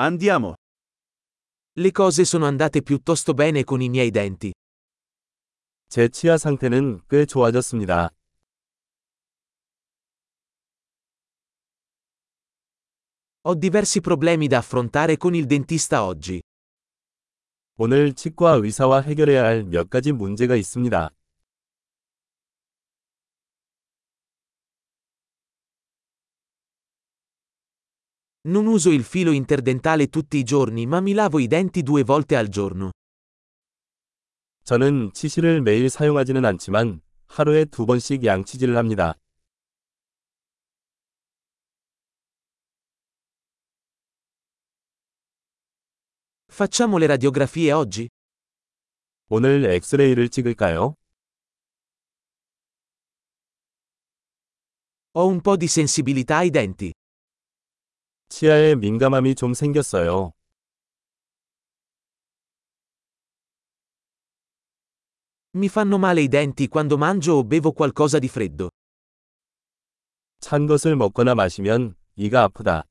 Andiamo. Le cose sono andate piuttosto bene con i miei denti. 제 치아 상태는 꽤 좋아졌습니다. Ho diversi problemi da affrontare con il dentista oggi. 오늘 치과 의사와 해결해야 할 몇 가지 문제가 있습니다. Non uso il filo interdentale tutti i giorni ma mi lavo i denti due volte al giorno. 저는 치실을 매일 사용하지는 않지만 하루에 두 번씩 양치질을 합니다. Facciamo le radiografie oggi? 오늘 엑스레이를 찍을까요? Ho un po' di sensibilità ai denti. 치아에 민감함이 좀 생겼어요. Mi fanno male i denti quando mangio o bevo qualcosa di freddo. 찬 것을 먹거나 마시면 이가 아프다.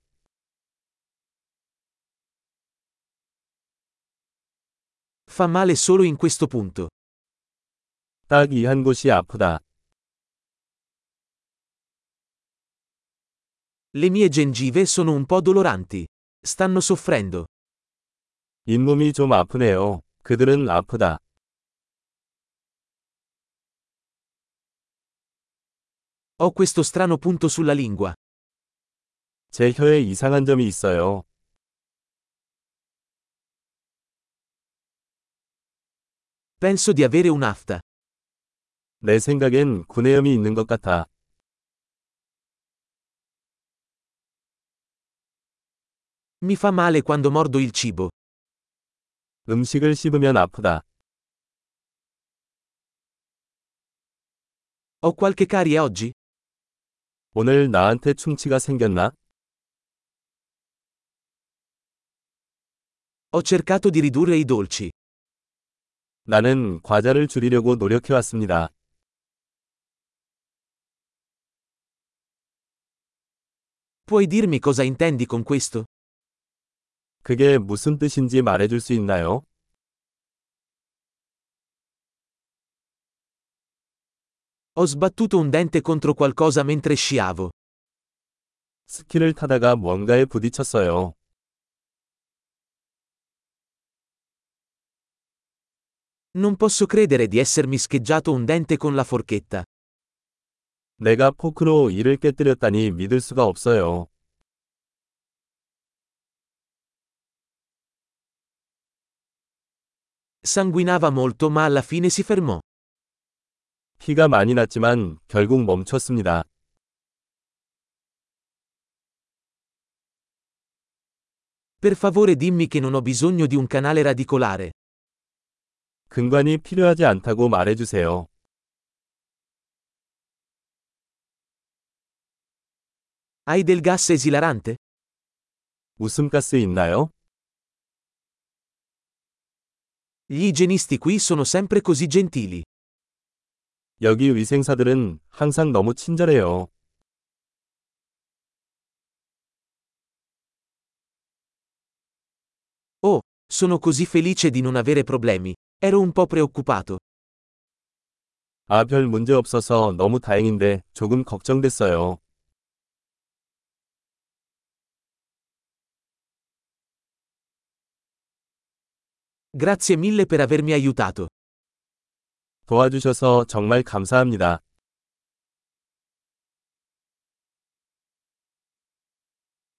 Fa male solo in questo punto. 딱 이 한 곳이 아프다. Le mie gengive sono un po' doloranti. Stanno soffrendo. 잇몸이 좀 아프네요. 그들은 아프다. Ho questo strano punto sulla lingua. 제 혀에 이상한 점이 있어요. Penso di avere un'afta. 내 생각엔 구내염이 있는 것 같아. Mi fa male quando mordo il cibo. 음식을 씹으면 아프다. Ho qualche carie oggi? 오늘 나한테 충치가 생겼나? Ho cercato di ridurre i dolci. 나는 과자를 줄이려고 노력해왔습니다. Puoi dirmi cosa intendi con questo? 그게 무슨 뜻인지 말해줄 수 있나요? Ho sbattuto un dente contro qualcosa mentre sciavo. 스키를 타다가 뭔가에 부딪혔어요. Non posso credere di essermi scheggiato un dente con la forchetta. 내가 포크로 이를 깨뜨렸다니 믿을 수가 없어요. Sanguinava molto ma alla fine si fermò. 피가 많이 났지만 결국 멈췄습니다. Per favore dimmi che non ho bisogno di un canale radicolare. 근관이 필요하지 않다고 말해주세요. Hai del gas esilarante? 웃음가스 있나요? Gli igienisti qui sono sempre così gentili. 여기 위생사들은 항상 너무 친절해요. Oh, sono così felice di non avere problemi. Ero un po' preoccupato. 아, 별 문제 없어서 너무 다행인데 조금 걱정됐어요. Grazie mille per avermi aiutato. 도와주셔서 정말 감사합니다.